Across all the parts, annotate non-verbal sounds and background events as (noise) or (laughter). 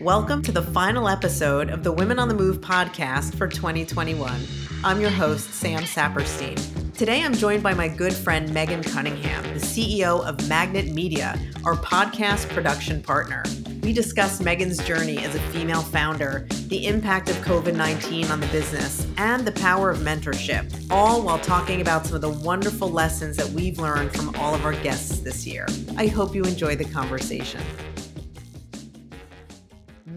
Welcome to the final episode of the Women on the Move podcast for 2021. I'm your host, Sam Saperstein. Today I'm joined by my good friend Megan Cunningham, the CEO of Magnet Media, our podcast production partner. We discuss Megan's journey as a female founder, the impact of COVID 19 on the business, and the power of mentorship, all while talking about some of the wonderful lessons that we've learned from all of our guests this year. I hope you enjoy the conversation.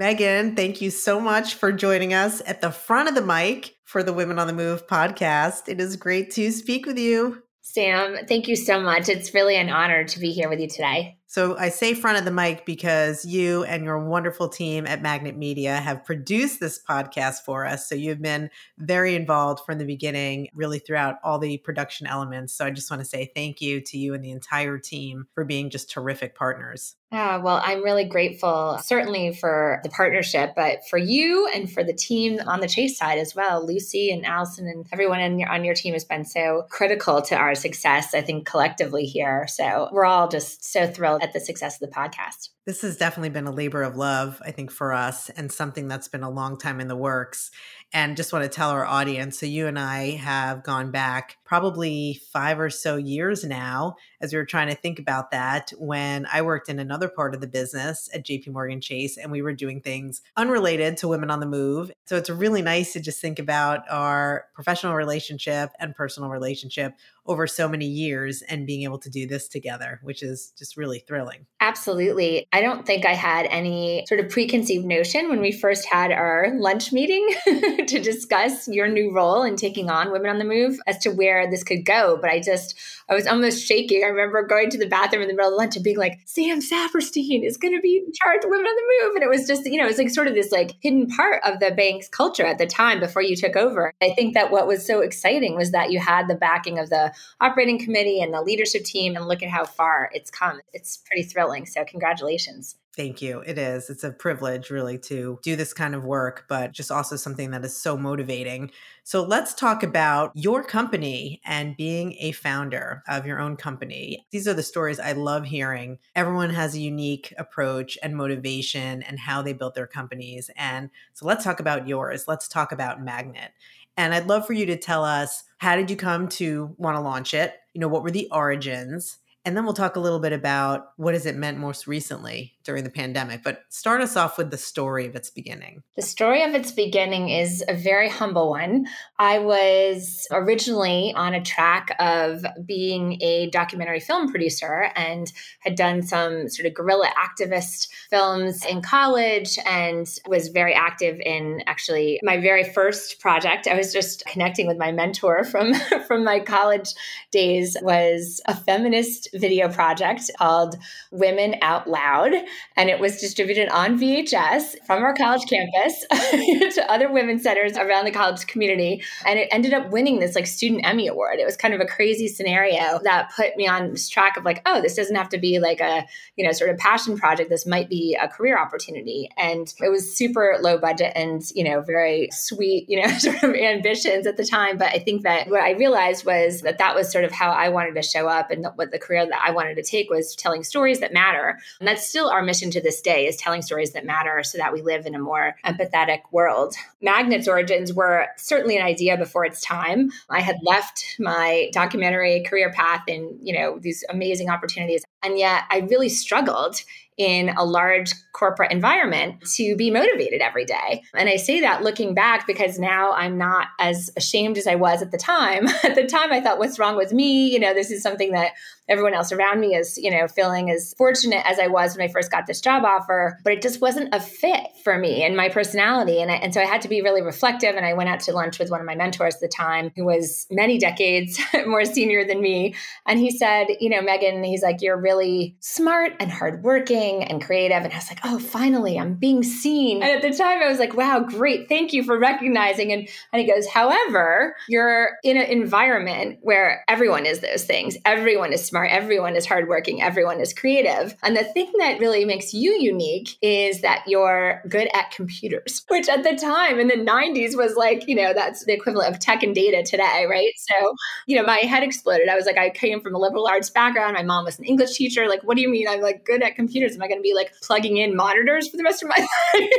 Megan, thank you so much for joining us at the front of the mic for the Women on the Move podcast. It is great to speak with you. Sam, thank you so much. It's really an honor to be here with you today. So I say front of the mic because you and your wonderful team at Magnet Media have produced this podcast for us. So you've been very involved from the beginning, really throughout all the production elements. So I just want to say thank you to you and the entire team for being just terrific partners. Yeah, well, I'm really grateful, certainly for the partnership, but for you and for the team on the Chase side as well. Lucy and Allison and everyone your, on your team has been so critical to our success, I think, collectively here. So we're all just so thrilled at the success of the podcast. This has definitely been a labor of love, I think, for us and something that's been a long time in the works. And just want to tell our audience so, you and I have gone back probably five or so years now as we were trying to think about that when I worked in another part of the business at JP Morgan Chase and we were doing things unrelated to women on the move. So, it's really nice to just think about our professional relationship and personal relationship over so many years and being able to do this together, which is just really thrilling. Absolutely. I don't think I had any sort of preconceived notion when we first had our lunch meeting (laughs) to discuss your new role in taking on Women on the Move as to where this could go. But I just, I was almost shaking. I remember going to the bathroom in the middle of lunch and being like, Sam Saperstein is going to be in charge of Women on the Move. And it was just, you know, it was like sort of this like hidden part of the bank's culture at the time before you took over. I think that what was so exciting was that you had the backing of the operating committee and the leadership team and look at how far it's come. It's pretty thrilling. So congratulations. Thank you. It is. It's a privilege, really, to do this kind of work, but just also something that is so motivating. So, let's talk about your company and being a founder of your own company. These are the stories I love hearing. Everyone has a unique approach and motivation and how they built their companies. And so, let's talk about yours. Let's talk about Magnet. And I'd love for you to tell us how did you come to want to launch it? You know, what were the origins? And then we'll talk a little bit about what has it meant most recently during the pandemic. But start us off with the story of its beginning. The story of its beginning is a very humble one. I was originally on a track of being a documentary film producer and had done some sort of guerrilla activist films in college and was very active in actually my very first project. I was just connecting with my mentor from (laughs) from my college days was a feminist video project called Women Out Loud. And it was distributed on VHS from our college campus (laughs) to other women's centers around the college community. And it ended up winning this like student Emmy Award. It was kind of a crazy scenario that put me on this track of like, oh, this doesn't have to be like a, you know, sort of passion project. This might be a career opportunity. And it was super low budget and, you know, very sweet, you know, (laughs) sort of ambitions at the time. But I think that what I realized was that that was sort of how I wanted to show up and what the career that I wanted to take was telling stories that matter. And that's still our mission to this day is telling stories that matter so that we live in a more empathetic world. Magnet's origins were certainly an idea before its time. I had left my documentary career path in, you know, these amazing opportunities. And yet I really struggled in a large corporate environment to be motivated every day. And I say that looking back because now I'm not as ashamed as I was at the time. (laughs) at the time, I thought, what's wrong with me? You know, this is something that everyone else around me is, you know, feeling as fortunate as I was when I first got this job offer, but it just wasn't a fit for me and my personality. And, I, and so I had to be really reflective. And I went out to lunch with one of my mentors at the time, who was many decades (laughs) more senior than me. And he said, you know, Megan, he's like, you're really smart and hardworking and creative. And I was like, oh, finally, I'm being seen. And at the time, I was like, wow, great. Thank you for recognizing. And, and he goes, however, you're in an environment where everyone is those things. Everyone is smart, everyone is hardworking, everyone is creative. And the thing that really makes you unique is that you're good at computers, which at the time in the 90s was like, you know, that's the equivalent of tech and data today, right? So, you know, my head exploded. I was like, I came from a liberal arts background. My mom was an English teacher. Like, what do you mean I'm like good at computers? Because am I going to be like plugging in monitors for the rest of my (laughs) life?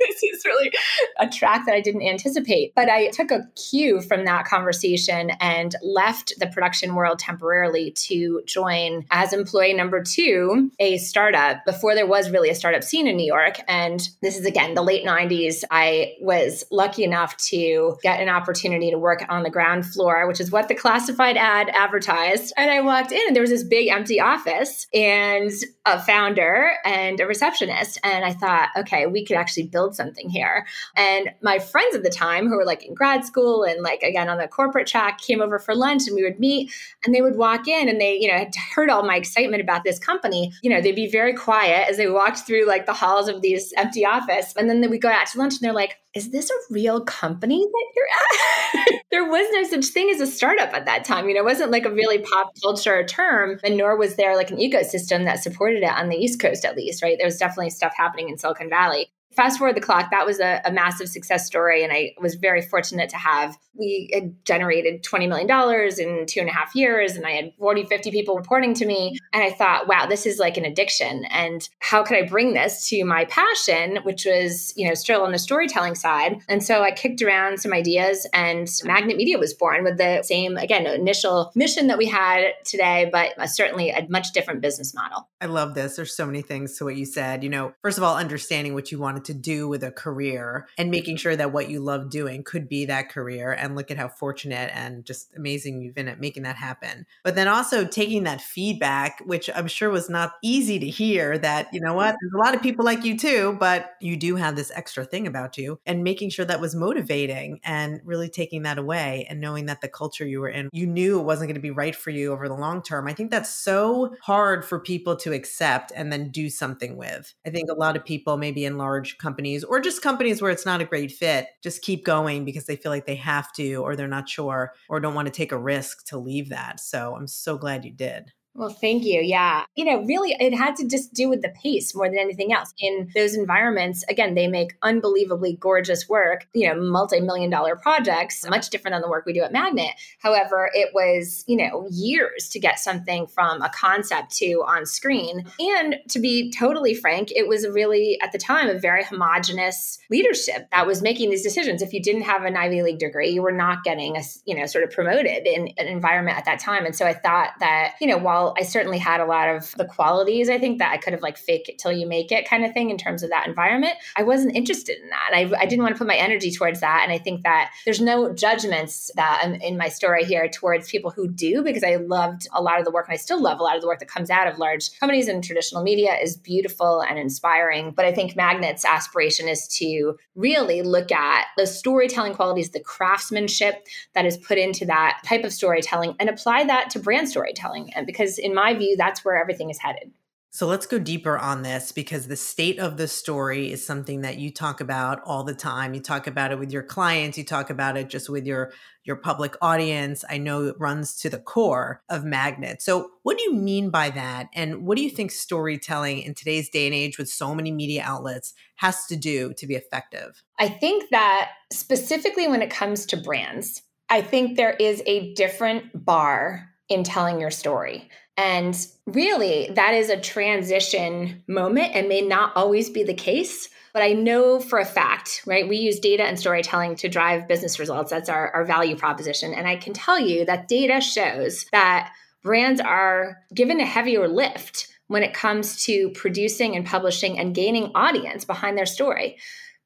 this is really a track that I didn't anticipate. But I took a cue from that conversation and left the production world temporarily to join as employee number two a startup before there was really a startup scene in New York. And this is again the late 90s. I was lucky enough to get an opportunity to work on the ground floor, which is what the classified ad advertised. And I walked in and there was this big empty office and a founder and a receptionist. And I thought, okay, we could actually build something here. And my friends at the time who were like in grad school and like again on the corporate track came over for lunch and we would meet and they would walk in and they, you know, had heard all my excitement about this company. You know, they'd be very quiet as they walked through like the halls of these empty office. And then we'd go out to lunch and they're like, is this a real company that you're at? (laughs) there was no such thing as a startup at that time. You know, it wasn't like a really pop culture term, and nor was there like an ecosystem that supported it on the East Coast, at least, right? There was definitely stuff happening in Silicon Valley fast forward the clock that was a, a, massive success story and i was very fortunate to have we had generated $20 million in two and a half years and i had 40 50 people reporting to me and i thought wow this is like an addiction and how could i bring this to my passion? Which was you know still on the storytelling side and so i kicked around some ideas and magnet media was born with the same again initial mission that we had today but uh, certainly a much different business model. I love this. There's so many things to what you said. You know first of all understanding what you wanted wanted to do with a career and making sure that what you love doing could be that career. And look at how fortunate and just amazing you've been at making that happen. But then also taking that feedback, which I'm sure was not easy to hear that, you know what, there's a lot of people like you too, but you do have this extra thing about you and making sure that was motivating and really taking that away and knowing that the culture you were in, you knew it wasn't going to be right for you over the long term. I think that's so hard for people to accept and then do something with. I think a lot of people, maybe in large large companies or just companies where it's not a great fit just keep going because they feel like they have to or they're not sure or don't want to take a risk to leave that. So I'm so glad you did. Well, thank you. Yeah. You know, really, it had to just do with the pace more than anything else. In those environments, again, they make unbelievably gorgeous work, you know, multi million dollar projects, much different than the work we do at Magnet. However, it was, you know, years to get something from a concept to on screen. And to be totally frank, it was really, at the time, a very homogenous leadership that was making these decisions. If you didn't have an Ivy League degree, you were not getting, a, you know, sort of promoted in an environment at that time. And so I thought that, you know, while I certainly had a lot of the qualities, I think that I could have like fake it till you make it kind of thing in terms of that environment, I wasn't interested in that. I, I didn't want to put my energy towards that. And I think that there's no judgments that I'm in my story here towards people who do, because I loved a lot of the work and I still love a lot of the work that comes out of large companies and traditional media is beautiful and inspiring. But I think Magnet's aspiration is to really look at the storytelling qualities, the craftsmanship that is put into that type of storytelling and apply that to brand storytelling. And because because in my view, that's where everything is headed. So let's go deeper on this because the state of the story is something that you talk about all the time. You talk about it with your clients, you talk about it just with your your public audience. I know it runs to the core of Magnet. So what do you mean by that? And what do you think storytelling in today's day and age with so many media outlets has to do to be effective? I think that specifically when it comes to brands, I think there is a different bar in telling your story. And really, that is a transition moment and may not always be the case. But I know for a fact, right? We use data and storytelling to drive business results. That's our, our value proposition. And I can tell you that data shows that brands are given a heavier lift when it comes to producing and publishing and gaining audience behind their story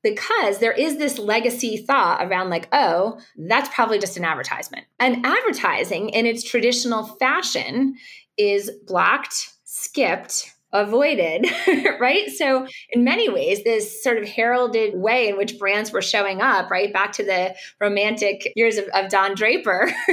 because there is this legacy thought around like oh that's probably just an advertisement and advertising in its traditional fashion is blocked skipped avoided, (laughs) right? So, in many ways, this sort of heralded way in which brands were showing up, right? Back to the romantic years of, of Don Draper, (laughs)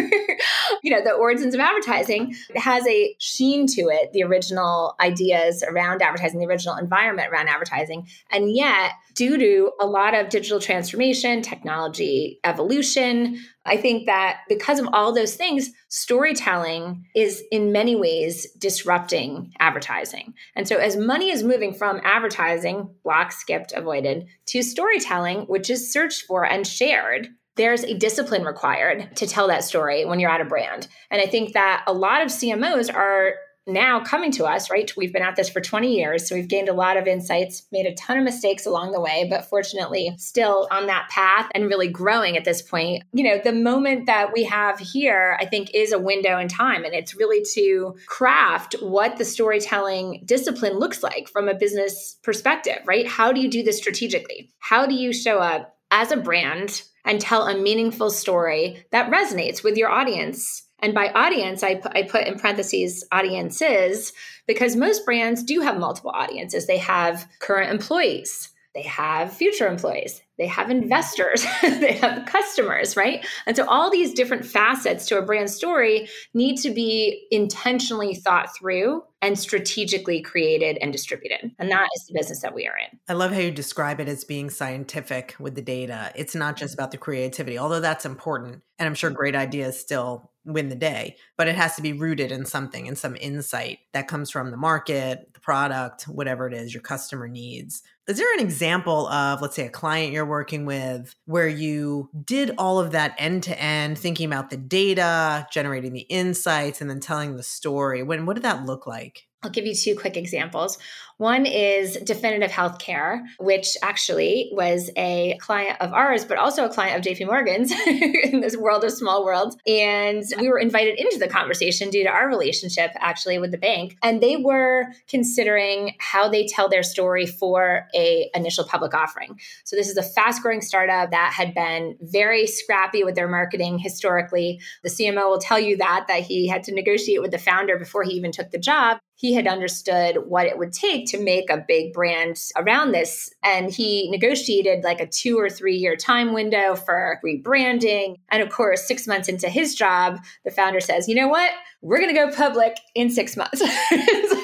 you know, the origins of advertising has a sheen to it, the original ideas around advertising, the original environment around advertising. And yet, due to a lot of digital transformation, technology evolution, I think that because of all those things, storytelling is in many ways disrupting advertising. And so, as money is moving from advertising, blocked, skipped, avoided, to storytelling, which is searched for and shared, there's a discipline required to tell that story when you're at a brand. And I think that a lot of CMOs are now coming to us, right? We've been at this for 20 years. So we've gained a lot of insights, made a ton of mistakes along the way, but fortunately still on that path and really growing at this point. You know, the moment that we have here, I think is a window in time. And it's really to craft what the storytelling discipline looks like from a business perspective, right? How do you do this strategically? How do you show up as a brand and tell a meaningful story that resonates with your audience? And by audience, I, I put in parentheses audiences because most brands do have multiple audiences. They have current employees, they have future employees, they have mm-hmm. investors, (laughs) they have customers, right? And so all these different facets to a brand story need to be intentionally thought through and strategically created and distributed. And that is the business that we are in. I love how you describe it as being scientific with the data. It's not just about the creativity, although that's important. And I'm sure mm-hmm. great ideas still win the day, but it has to be rooted in something, in some insight that comes from the market, the product, whatever it is your customer needs. Is there an example of, let's say, a client you're working with where you did all of that end to end, thinking about the data, generating the insights, and then telling the story? When what did that look like? I'll give you two quick examples. One is Definitive Healthcare, which actually was a client of ours, but also a client of JP Morgan's (laughs) in this world of small worlds. And we were invited into the conversation due to our relationship actually with the bank. And they were considering how they tell their story for a initial public offering. So this is a fast growing startup that had been very scrappy with their marketing historically. The CMO will tell you that, that he had to negotiate with the founder before he even took the job. He had understood what it would take to make a big brand around this. And he negotiated like a two or three year time window for rebranding. And of course, six months into his job, the founder says, you know what? We're going to go public in six months. (laughs) so,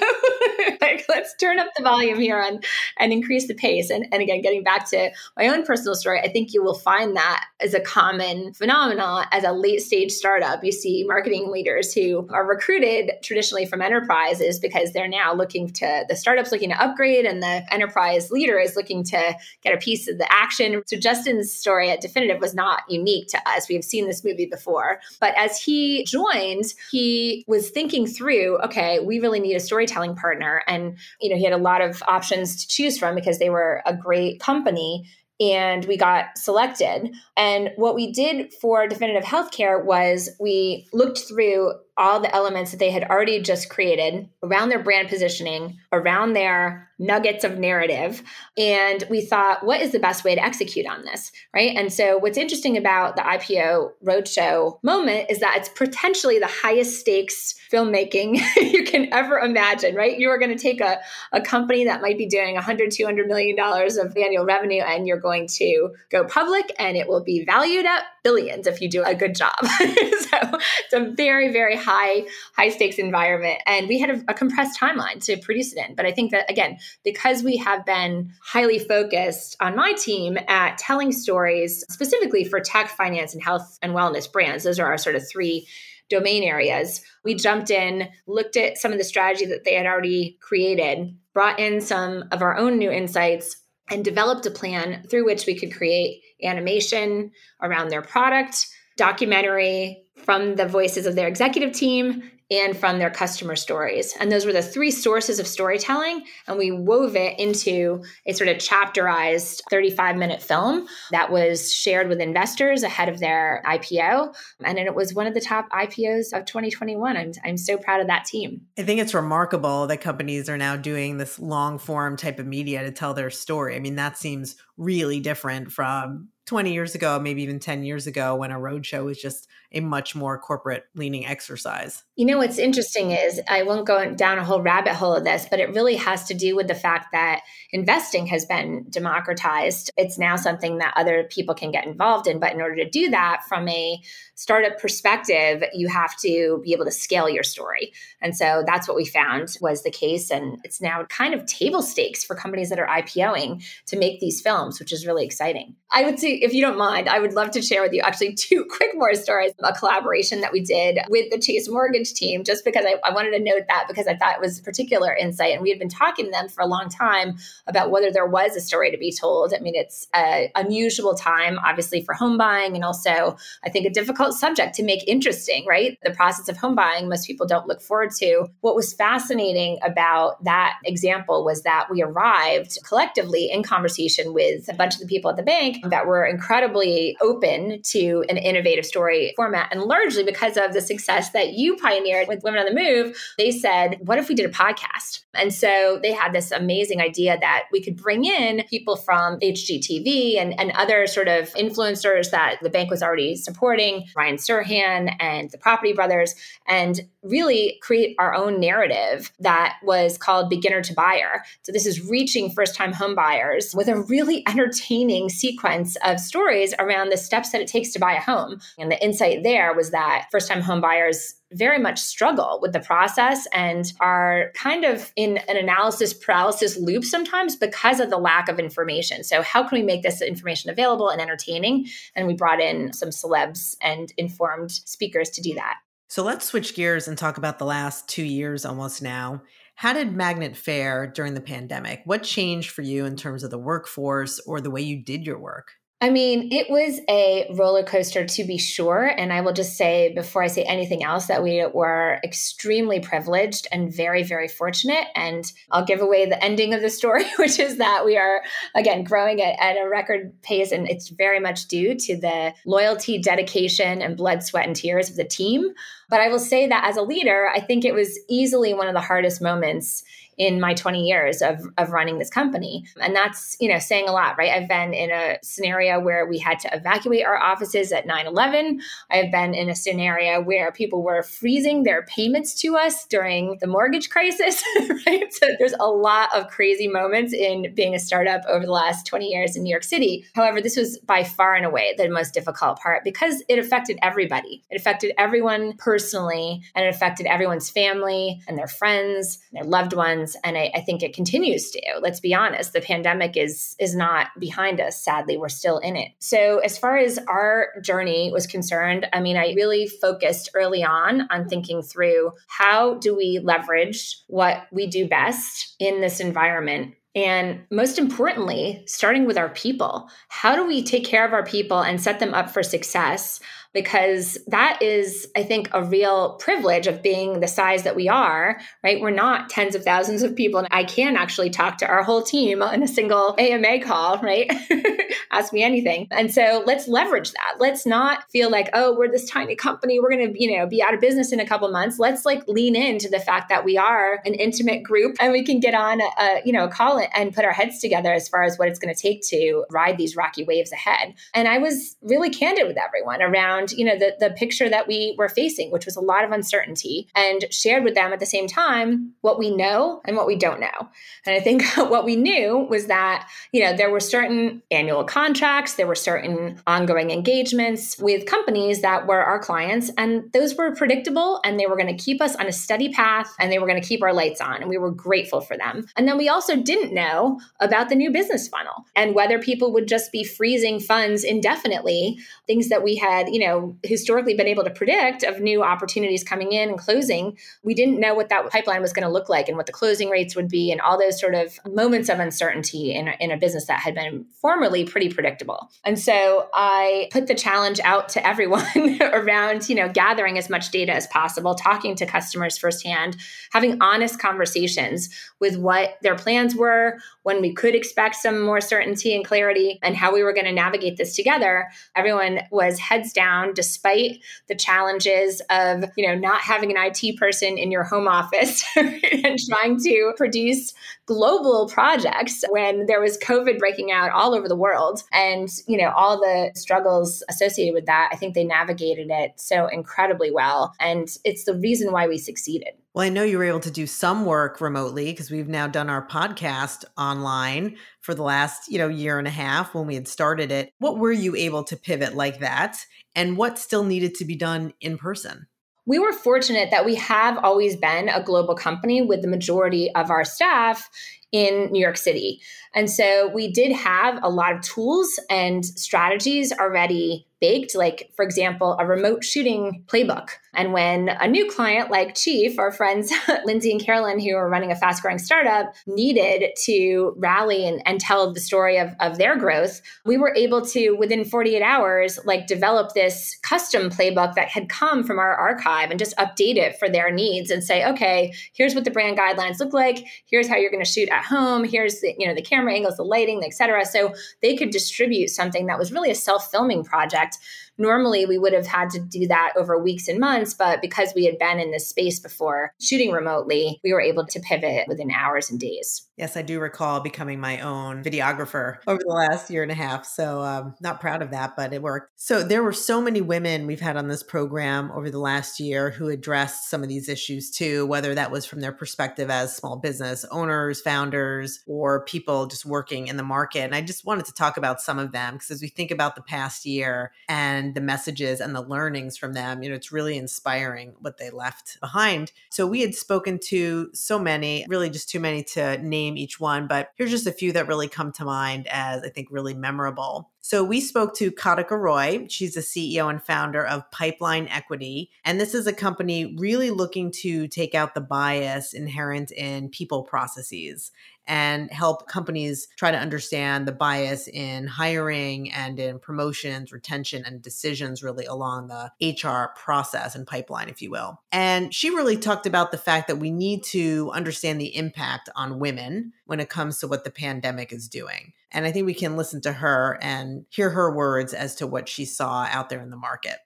(laughs) like, let's turn up the volume here on, and increase the pace. And, and again, getting back to my own personal story, I think you will find that as a common phenomenon as a late stage startup. You see marketing leaders who are recruited traditionally from enterprises because they're now looking to, the startup's looking to upgrade and the enterprise leader is looking to get a piece of the action. So Justin's story at Definitive was not unique to us. We have seen this movie before. But as he joined, he was thinking through, okay, we really need a storytelling partner. And, you know, he had a lot of options to choose from because they were a great company and we got selected. And what we did for Definitive Healthcare was we looked through all the elements that they had already just created around their brand positioning, around their nuggets of narrative. And we thought, what is the best way to execute on this? Right. And so, what's interesting about the IPO roadshow moment is that it's potentially the highest stakes filmmaking (laughs) you can ever imagine, right? You are going to take a, a company that might be doing 100, 200 million dollars of annual revenue and you're going to go public and it will be valued at billions if you do a good job. (laughs) so it's a very, very high, high stakes environment. And we had a, a compressed timeline to produce it in. But I think that, again, because we have been highly focused on my team at telling stories specifically for tech, finance, and health and wellness brands, those are our sort of three domain areas. We jumped in, looked at some of the strategy that they had already created, brought in some of our own new insights, and developed a plan through which we could create animation around their product, documentary from the voices of their executive team, and from their customer stories. And those were the three sources of storytelling. And we wove it into a sort of chapterized 35 minute film that was shared with investors ahead of their IPO. And it was one of the top IPOs of 2021. I'm, I'm so proud of that team. I think it's remarkable that companies are now doing this long form type of media to tell their story. I mean, that seems really different from 20 years ago, maybe even 10 years ago, when a roadshow was just a much more corporate leaning exercise. You know, what's interesting is I won't go down a whole rabbit hole of this, but it really has to do with the fact that investing has been democratized. It's now something that other people can get involved in. But in order to do that from a startup perspective, you have to be able to scale your story. And so that's what we found was the case. And it's now kind of table stakes for companies that are IPOing to make these films, which is really exciting. I would say if you don't mind, I would love to share with you actually (laughs) two quick more stories, a collaboration that we did with the Chase Mortgage team, just because I, I wanted to note that because I thought it was a particular insight. And we had been talking to them for a long time about whether there was a story to be told. I mean, it's an unusual time, obviously, for home buying, and also, I think, a difficult subject to make interesting, right? The process of home buying, most people don't look forward to. What was fascinating about that example was that we arrived collectively in conversation with a bunch of the people at the bank that were incredibly open to an innovative story format. And largely because of the success that you pioneered with Women on the Move, they said, What if we did a podcast? And so they had this amazing idea that we could bring in people from HGTV and, and other sort of influencers that the bank was already supporting, Ryan Serhant and the Property Brothers, and really create our own narrative that was called Beginner to Buyer. So this is reaching first time home buyers with a really (laughs) entertaining sequence of stories around the steps that it takes to buy a home. And the insight there was that first time home buyers very much struggle with the process and are kind of in an analysis paralysis loop sometimes because of the lack of information. So, how can we make this information available and entertaining? And we brought in some celebs and informed speakers to do that. So, let's switch gears and talk about the last two years almost now. How did Magnet fare during the pandemic? What changed for you in terms of the workforce or the way you did your work? I mean, it was a roller coaster to be sure. And I will just say, before I say anything else, that we were extremely privileged and very, very fortunate. And I'll give away the ending of the story, (laughs) which is that we are, again, growing at, at a record pace. And it's very much due to the loyalty, dedication, and blood, sweat, and tears of the team. But I will say that as a leader, I think it was easily one of the hardest moments in my 20 years of, of running this company. And that's, you know, saying a lot, right? I've been in a scenario where we had to evacuate our offices at 9 11. I've been in a scenario where people were freezing their payments to us during the mortgage crisis, (laughs) right? So there's a lot of crazy moments in being a startup over the last 20 years in New York City. However, this was by far and away the most difficult part because it affected everybody. It affected everyone personally and it affected everyone's family and their friends, and their loved ones and I, I, think it continues to. Let's be honest the pandemic is is not behind us. Sadly we're still in it. So as far as our journey was concerned i mean i really focused early on on thinking through how do we leverage what we do best in this environment. And most importantly, starting with our people. How do we take care of our people and set them up for success because that is, I think, a real privilege of being the size that we are, right? We're not tens of thousands of people. And I can actually talk to our whole team on a single AMA call, right? (laughs) Ask me anything. And so let's leverage that. Let's not feel like, oh, we're this tiny company. We're going to, you know, be out of business in a couple months. Let's like lean into the fact that we are an intimate group and we can get on a, a you know, a call and put our heads together as far as what it's going to take to ride these rocky waves ahead. And I was really candid with everyone around around, you know, the, the picture that we were facing, which was a lot of uncertainty, and shared with them at the same time what we know and what we don't know. And I think (laughs) what we knew was that, you know, there were certain annual contracts, there were certain ongoing engagements with companies that were our clients, and those were predictable and they were going to keep us on a steady path and they were going to keep our lights on. And we were grateful for them. And then we also didn't know about the new business funnel and whether people would just be freezing funds indefinitely, things that we had, you know, know historically been able to predict of new opportunities coming in and closing we didn't know what that pipeline was going to look like and what the closing rates would be and all those sort of moments of uncertainty in in a business that had been formerly pretty predictable. And so i put the challenge out to everyone (laughs) around you know gathering as much data as possible talking to customers firsthand having honest conversations with what their plans were when we could expect some more certainty and clarity and how we were going to navigate this together. Everyone was heads down down despite the challenges of, you know, not having an IT person in your home office (laughs) and trying to produce global projects when there was COVID breaking out all over the world and, you know, all the struggles associated with that. I think they navigated it so incredibly well. And it's the reason why we succeeded. Well, I know you were able to do some work remotely because we've now done our podcast online for the last, you know, year and a half when we had started it. What were you able to pivot like that? And what still needed to be done in person? we were fortunate that we have always been a global company with the majority of our staff in New York City. And so we did have a lot of tools and strategies already baked, like, for example, a remote shooting playbook. And when a new client like Chief, our friends (laughs) Lindsay and Carolyn, who are running a fast growing startup, needed to rally and, and tell the story of, of their growth, we were able to, within 48 hours, like develop this custom playbook that had come from our archive and just update it for their needs and say, okay, here's what the brand guidelines look like. Here's how you're going to shoot at home. Here's the, you know, the camera angles, the lighting, et cetera. So they could distribute something that was really a self-filming project Normally, we would have had to do that over weeks and months, but because we had been in this space before shooting remotely, we were able to pivot within hours and days. Yes, I do recall becoming my own videographer over the last year and a half. So, um, not proud of that, but it worked. So, there were so many women we've had on this program over the last year who addressed some of these issues too, whether that was from their perspective as small business owners, founders, or people just working in the market. And I just wanted to talk about some of them because as we think about the past year and and the messages and the learnings from them. You know, it's really inspiring what they left behind. So we had spoken to so many, really just too many to name each one, but here's just a few that really come to mind as I think really memorable. So we spoke to Katica Roy. She's the CEO and founder of Pipeline Equity. And this is a company really looking to take out the bias inherent in people processes and help companies try to understand the bias in hiring and in promotions, retention, and decisions really along the HR process and pipeline, if you will. And she really talked about the fact that we need to understand the impact on women when it comes to what the pandemic is doing. And I think we can listen to her and hear her words as to what she saw out there in the market.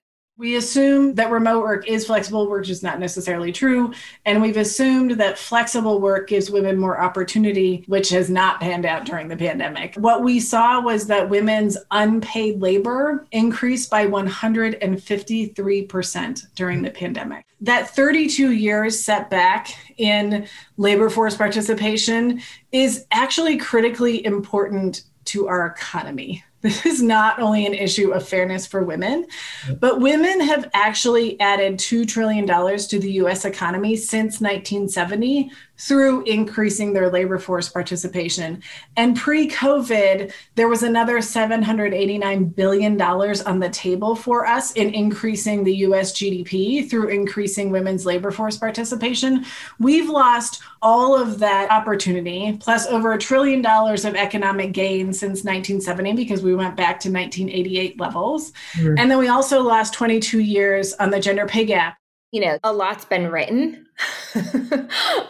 We assume that remote work is flexible, which is not necessarily true. And we've assumed that flexible work gives women more opportunity, which has not panned out during the pandemic. What we saw was that women's unpaid labor increased by 153% during the pandemic. That 32 years setback in labor force participation is actually critically important to our economy (laughs) this is not only an issue of fairness for women, but women have actually added $2 trillion to the US economy since 1970 through increasing their labor force participation. And pre COVID, there was another $789 billion on the table for us in increasing the US GDP through increasing women's labor force participation. We've lost all of that opportunity, plus over a trillion dollars of economic gain since 1970, because we went back to 1988 levels. Mm-hmm. And then we also lost 22 years on the gender pay gap. You know, a lot's been written (laughs)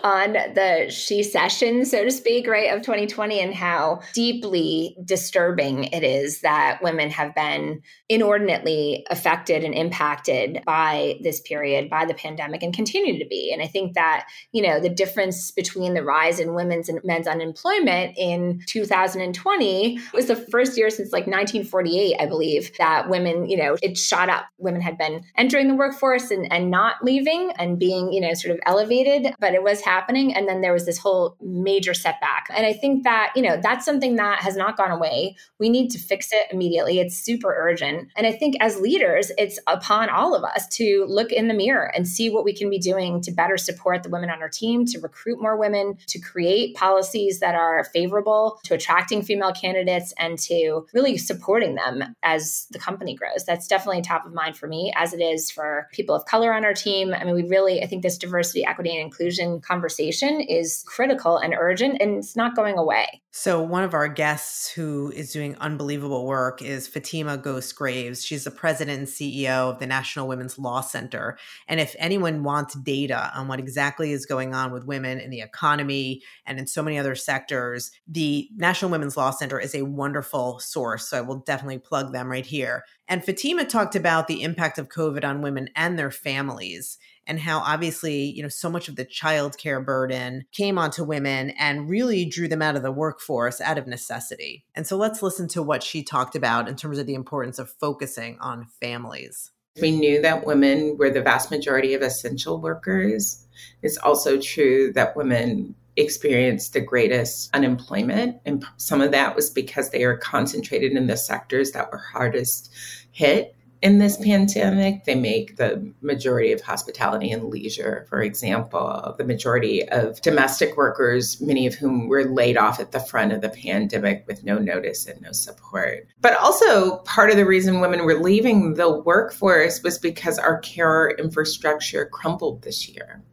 on the shecession, so to speak, right, of 2020 and how deeply disturbing it is that women have been inordinately affected and impacted by this period, by the pandemic, and continue to be. And I think that, you know, the difference between the rise in women's and men's unemployment in 2020 was the first year since like 1948, I believe, that women, you know, it shot up. Women had been entering the workforce and, and not leaving and being, you know, sort of elevated, but it was happening. And then there was this whole major setback. And I think that, you know, that's something that has not gone away. We need to fix it immediately. It's super urgent. And I think as leaders, it's upon all of us to look in the mirror and see what we can be doing to better support the women on our team, to recruit more women, to create policies that are favorable to attracting female candidates and to really supporting them as the company grows. That's definitely top of mind for me, as it is for people of color on our team. I mean, we really, I think this diversity diversity, equity, and inclusion conversation is critical and urgent, and it's not going away. So, one of our guests who is doing unbelievable work is Fatima Goss Graves. She's the president and CEO of the National Women's Law Center. And if anyone wants data on what exactly is going on with women in the economy and in so many other sectors, the National Women's Law Center is a wonderful source. So, I will definitely plug them right here. And Fatima talked about the impact of COVID on women and their families and how obviously, you know, so much of the childcare burden came onto women and really drew them out of the workforce out of necessity. And so let's listen to what she talked about in terms of the importance of focusing on families. We knew that women were the vast majority of essential workers. It's also true that women experienced the greatest unemployment. And some of that was because they are concentrated in the sectors that were hardest hit in this pandemic. They make the majority of hospitality and leisure, for example, the majority of domestic workers, many of whom were laid off at the front of the pandemic with no notice and no support. But also, part of the reason women were leaving the workforce was because our care infrastructure crumbled this year.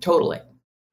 Totally.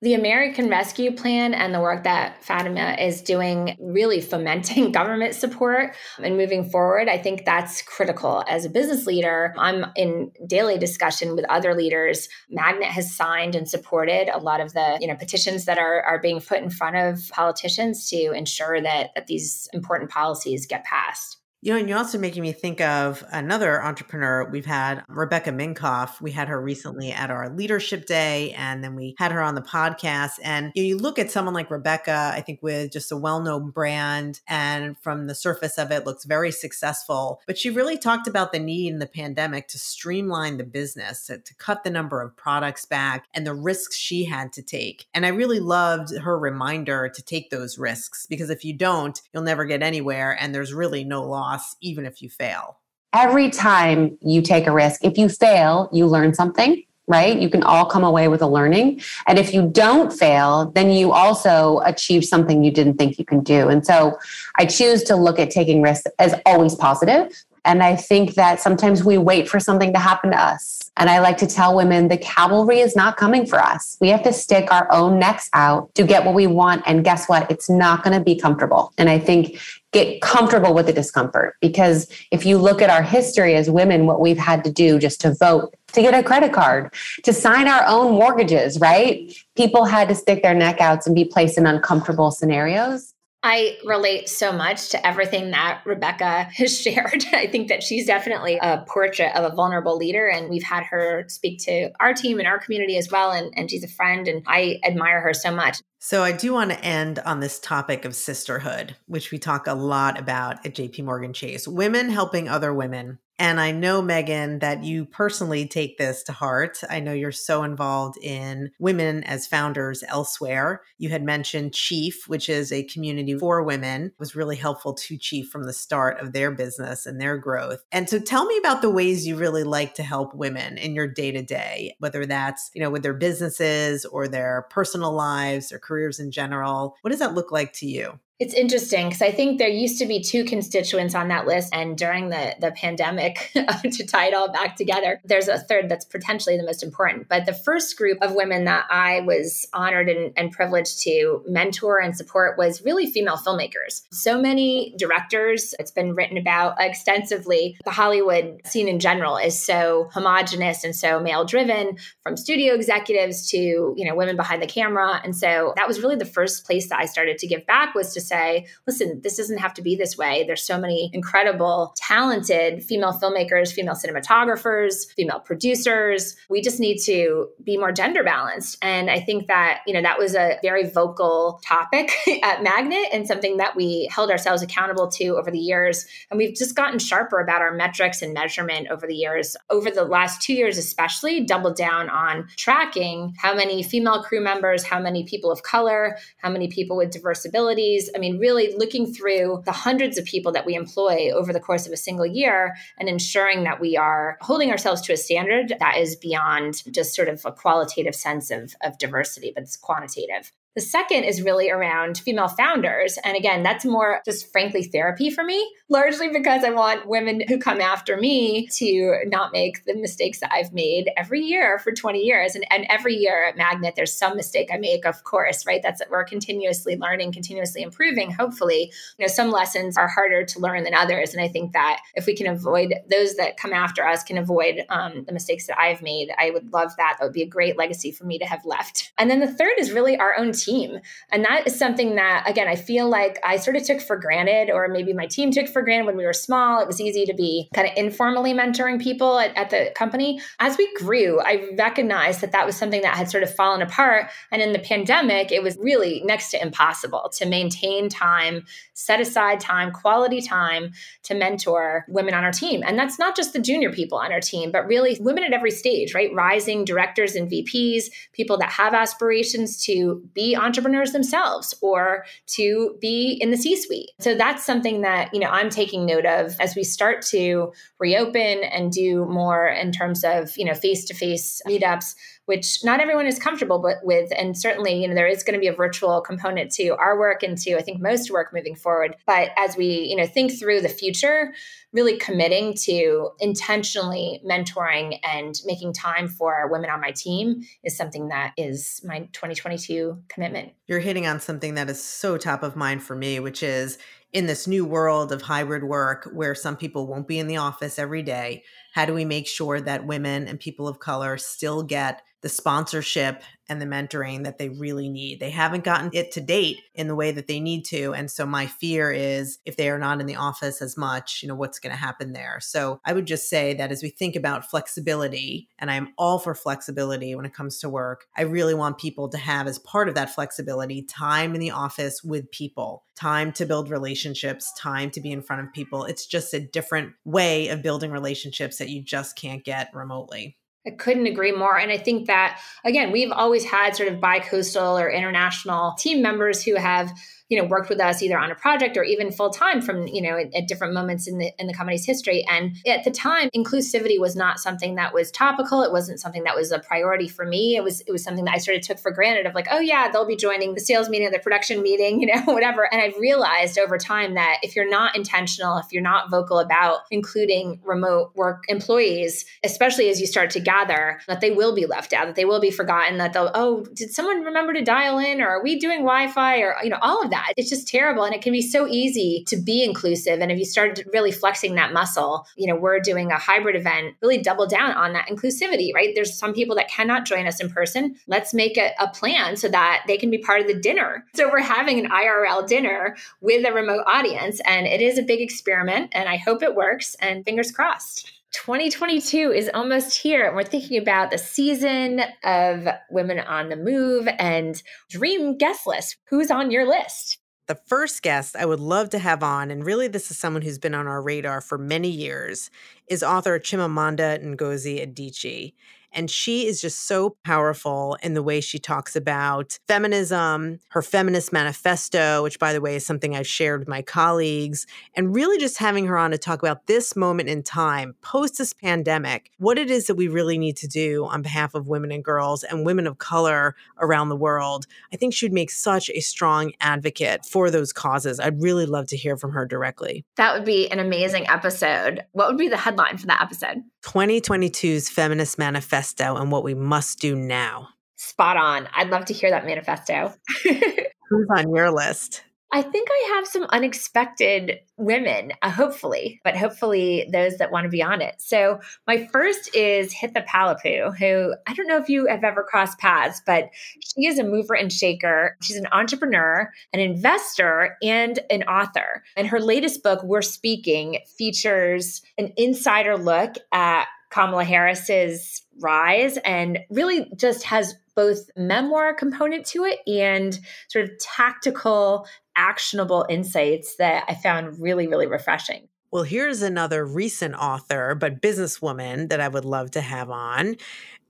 The American Rescue Plan and the work that Fatima is doing, really fomenting (laughs) government support and moving forward, I think that's critical. As a business leader, I'm in daily discussion with other leaders. Magnet has signed and supported a lot of the you know petitions that are, are being put in front of politicians to ensure that, that these important policies get passed. You know, and you're also making me think of another entrepreneur we've had, Rebecca Minkoff. We had her recently at our leadership day, and then we had her on the podcast. And you, look at someone like Rebecca, I think with just a well known brand, and from the surface of it, looks very successful. But she really talked about the need in the pandemic to streamline the business, to, to cut the number of products back, and the risks she had to take. And I really loved her reminder to take those risks because if you don't, you'll never get anywhere, and there's really no loss loss, even if you fail? Every time you take a risk, if you fail, you learn something, right? You can all come away with a learning. And if you don't fail, then you also achieve something you didn't think you can do. And so I choose to look at taking risks as always positive. And I think that sometimes we wait for something to happen to us. And I like to tell women the cavalry is not coming for us. We have to stick our own necks out to get what we want. And guess what? It's not going to be comfortable. And I think get comfortable with the discomfort because if you look at our history as women, what we've had to do just to vote, to get a credit card, to sign our own mortgages, right? People had to stick their neck out and be placed in uncomfortable scenarios. I relate so much to everything that Rebecca (laughs) has shared. I think that she's definitely a portrait of a vulnerable leader, and we've had her speak to our team and our community as well. And, and she's a friend, and I admire her so much. So I do want to end on this topic of sisterhood, which we talk a lot about at JP Morgan Chase. Women helping other women and I know, Megan, that you personally take this to heart. I know you're so involved in women as founders elsewhere. You had mentioned Chief, which is a community for women, it was really helpful to Chief from the start of their business and their growth. And so tell me about the ways you really like to help women in your day to day, whether that's, you know, with their businesses or their personal lives, or careers in general. What does that look like to you? It's interesting because I think there used to be two constituents on that list. And during the, the pandemic, (laughs) to tie it all back together, there's a third that's potentially the most important. But the first group of women that I was honored and, and privileged to mentor and support was really female filmmakers. So many directors, it's been written about extensively. The Hollywood scene in general is so homogenous and so male driven from studio executives to, you know, women behind the camera. And so that was really the first place that I started to give back was to say, listen, this doesn't have to be this way. There's so many incredible, talented female filmmakers, female cinematographers, female producers. We just need to be more gender balanced. And I think that, you know, that was a very vocal topic (laughs) at Magnet and something that we held ourselves accountable to over the years. And we've just gotten sharper about our metrics and measurement over the years. Over the last two years, especially, doubled down on tracking how many female crew members, how many people of color, how many people with diverse abilities. I mean, really looking through the hundreds of people that we employ over the course of a single year and ensuring that we are holding ourselves to a standard that is beyond just sort of a qualitative sense of, of diversity, but it's quantitative. The second is really around female founders. And again, that's more just frankly therapy for me, largely because I want women who come after me to not make the mistakes that I've made every year for 20 years. And, and every year at Magnet, there's some mistake I make, of course, right? That's we're continuously learning, continuously improving, hopefully. You know, some lessons are harder to learn than others. And I think that if we can avoid those that come after us can avoid um, the mistakes that I've made, I would love that. That would be a great legacy for me to have left. And then the third is really our own team. And that is something that, again, I feel like I sort of took for granted, or maybe my team took for granted when we were small. It was easy to be kind of informally mentoring people at, at the company. As we grew, I recognized that that was something that had sort of fallen apart. And in the pandemic, it was really next to impossible to maintain time, set aside time, quality time to mentor women on our team. And that's not just the junior people on our team, but really women at every stage, right? Rising directors and VPs, people that have aspirations to be entrepreneurs themselves or to be in the C suite. So that's something that, you know, I'm taking note of as we start to reopen and do more in terms of, you know, face to face meetups which not everyone is comfortable with. And certainly, you know, there is going to be a virtual component to our work and to, I think, most work moving forward. But as we, you know, think through the future, really committing to intentionally mentoring and making time for women on my team is something that is my 2022 commitment. You're hitting on something that is so top of mind for me, which is in this new world of hybrid work where some people won't be in the office every day, how do we make sure that women and people of color still get the sponsorship and the mentoring that they really need. They haven't gotten it to date in the way that they need to. And so my fear is if they are not in the office as much, you know, what's going to happen there. So I would just say that as we think about flexibility, and I'm all for flexibility when it comes to work, I really want people to have as part of that flexibility time in the office with people, time to build relationships, time to be in front of people. It's just a different way of building relationships that you just can't get remotely. I couldn't agree more. And I think that, again, we've always had sort of bi coastal or international team members who have you know worked with us either on a project or even full time from you know at, at, different moments in the in the company's history. And at the time inclusivity was not something that was topical. It wasn't something that was a priority for me. It was it was something that I sort of took for granted of like oh yeah they'll be joining the sales meeting the production meeting (laughs) you know whatever. And I've realized over time that if you're not intentional if you're not vocal about including remote work employees especially as you start to gather that they will be left out that they will be forgotten that they'll oh did someone remember to dial in? Or are we doing Wi-Fi? Or you know all of that It's just terrible. And it can be so easy to be inclusive. And if you start really flexing that muscle, you know, we're doing a hybrid event, really double down on that inclusivity, right? There's some people that cannot join us in person. Let's make a, a plan so that they can be part of the dinner. So we're having an IRL dinner with a remote audience. And it is a big experiment. And I hope it works. And fingers crossed. 2022 is almost here and we're thinking about the season of women on the move and dream guest list who's on your list the first guest I would love to have on, and really this is someone who's been on our radar for many years, is author Chimamanda Ngozi Adichie. And she is just so powerful in the way she talks about feminism, her feminist manifesto, which, by the way, is something I've shared with my colleagues, and really just having her on to talk about this moment in time, post this pandemic, what it is that we really need to do on behalf of women and girls and women of color around the world. I think she'd make such a strong advocate for those causes. I'd really love to hear from her directly. That would be an amazing episode. What would be the headline for that episode? 2022's Feminist Manifesto and what we must do now. Spot on. I'd love to hear that manifesto. (laughs) Who's on your list? I think I have some unexpected women, uh, hopefully, but hopefully those that want to be on it. So, my first is Hitha Palepu, who I don't know if you have ever crossed paths, but she is a mover and shaker. She's an entrepreneur, an investor, and an author. And her latest book, We're Speaking, features an insider look at Kamala Harris's rise and really just has both memoir component to it and sort of tactical actionable insights that I found really really refreshing. Well, here's another recent author, but businesswoman that I would love to have on.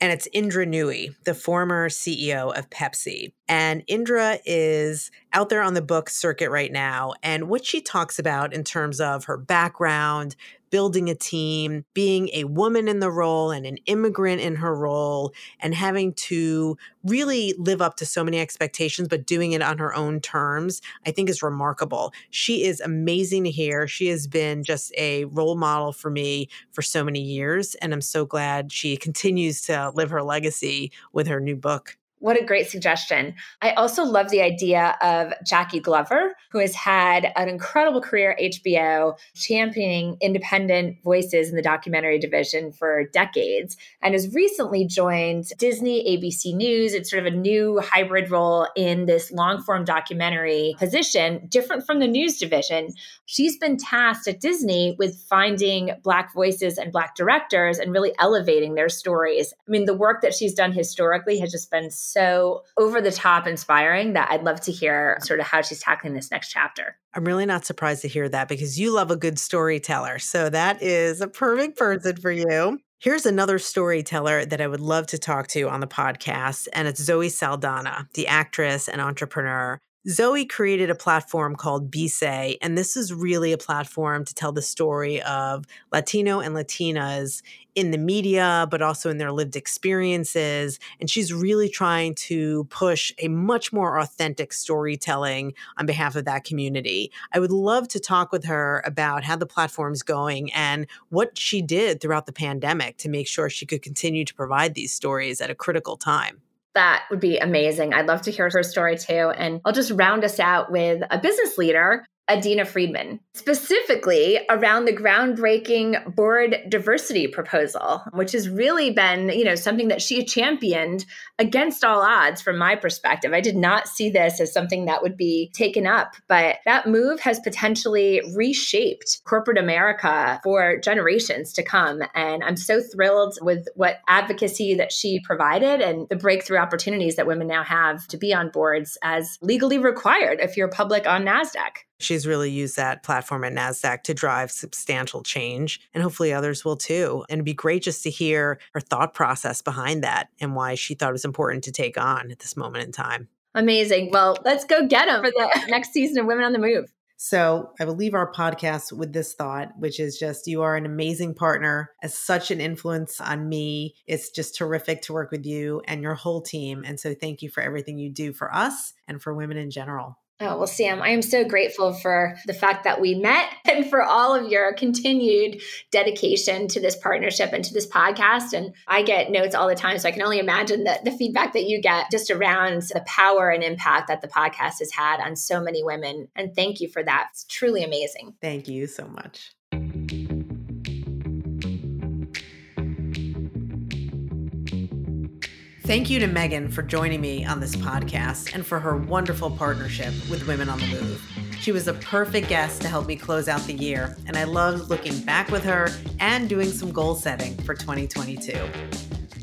And it's Indra Nooyi, the former CEO of Pepsi. And Indra is out there on the book circuit right now. And what she talks about in terms of her background, building a team, being a woman in the role and an immigrant in her role, and having to really live up to so many expectations, but doing it on her own terms, I think is remarkable. She is amazing to hear. She has been just a role model for me for so many years. And I'm so glad she continues to live her legacy with her new book. What a great suggestion. I also love the idea of Jackie Glover, who has had an incredible career at HBO, championing independent voices in the documentary division for decades, and has recently joined Disney ABC News. It's sort of a new hybrid role in this long form documentary position, different from the news division. She's been tasked at Disney with finding Black voices and Black directors and really elevating their stories. I mean, the work that she's done historically has just been so over the top inspiring that I'd love to hear sort of how she's tackling this next chapter. I'm really not surprised to hear that because you love a good storyteller. So that is a perfect person for you. Here's another storyteller that I would love to talk to on the podcast, and it's Zoe Saldana, the actress and entrepreneur. Zoe created a platform called Say, and this is really a platform to tell the story of Latino and Latinas in the media, but also in their lived experiences. And she's really trying to push a much more authentic storytelling on behalf of that community. I would love to talk with her about how the platform's going and what she did throughout the pandemic to make sure she could continue to provide these stories at a critical time. That would be amazing. I'd love to hear her story too. And I'll just round us out with a business leader Adena Friedman, specifically around the groundbreaking board diversity proposal, which has really been, you know, something that she championed against all odds from my perspective. I did not see this as something that would be taken up, but that move has potentially reshaped corporate America for generations to come. And I'm so thrilled with what advocacy that she provided and the breakthrough opportunities that women now have to be on boards as legally required if you're public on NASDAQ. She's really used that platform at NASDAQ to drive substantial change, and hopefully others will too. And it'd be great just to hear her thought process behind that and why she thought it was important to take on at this moment in time. Amazing. Well, let's go get them for the next season of Women on the Move. So I will leave our podcast with this thought, which is just you are an amazing partner, as such an influence on me. It's just terrific to work with you and your whole team. And so thank you for everything you do for us and for women in general. Oh, well, Sam, I am so grateful for the fact that we met (laughs) and for all of your continued dedication to this partnership and to this podcast. And I get notes all the time, so I can only imagine that the feedback that you get just around the power and impact that the podcast has had on so many women. And thank you for that. It's truly amazing. Thank you so much. Thank you to Megan for joining me on this podcast and for her wonderful partnership with Women on the Move. She was a perfect guest to help me close out the year, and I loved looking back with her and doing some goal setting for 2022.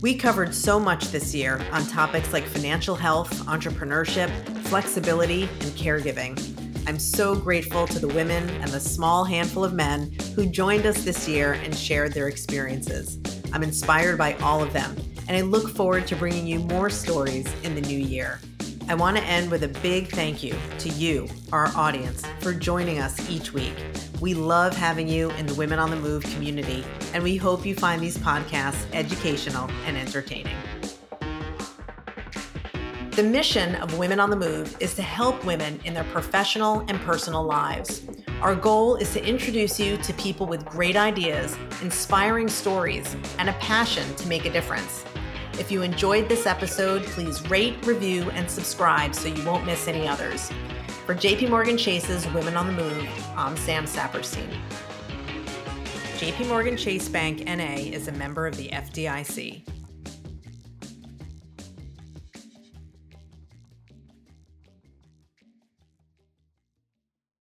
We covered so much this year on topics like financial health, entrepreneurship, flexibility, and caregiving. I'm so grateful to the women and the small handful of men who joined us this year and shared their experiences. I'm inspired by all of them and I look forward to bringing you more stories in the new year. I want to end with a big thank you to you, our audience, for joining us each week. We love having you in the Women on the Move community, and we hope you find these podcasts educational and entertaining. The mission of Women on the Move is to help women in their professional and personal lives. Our goal is to introduce you to people with great ideas, inspiring stories, and a passion to make a difference. If you enjoyed this episode, please rate, review, and subscribe so you won't miss any others. For JP Morgan Chase's Women on the Move, I'm Sam Saperstein. JP Morgan Chase Bank NA is a member of the FDIC.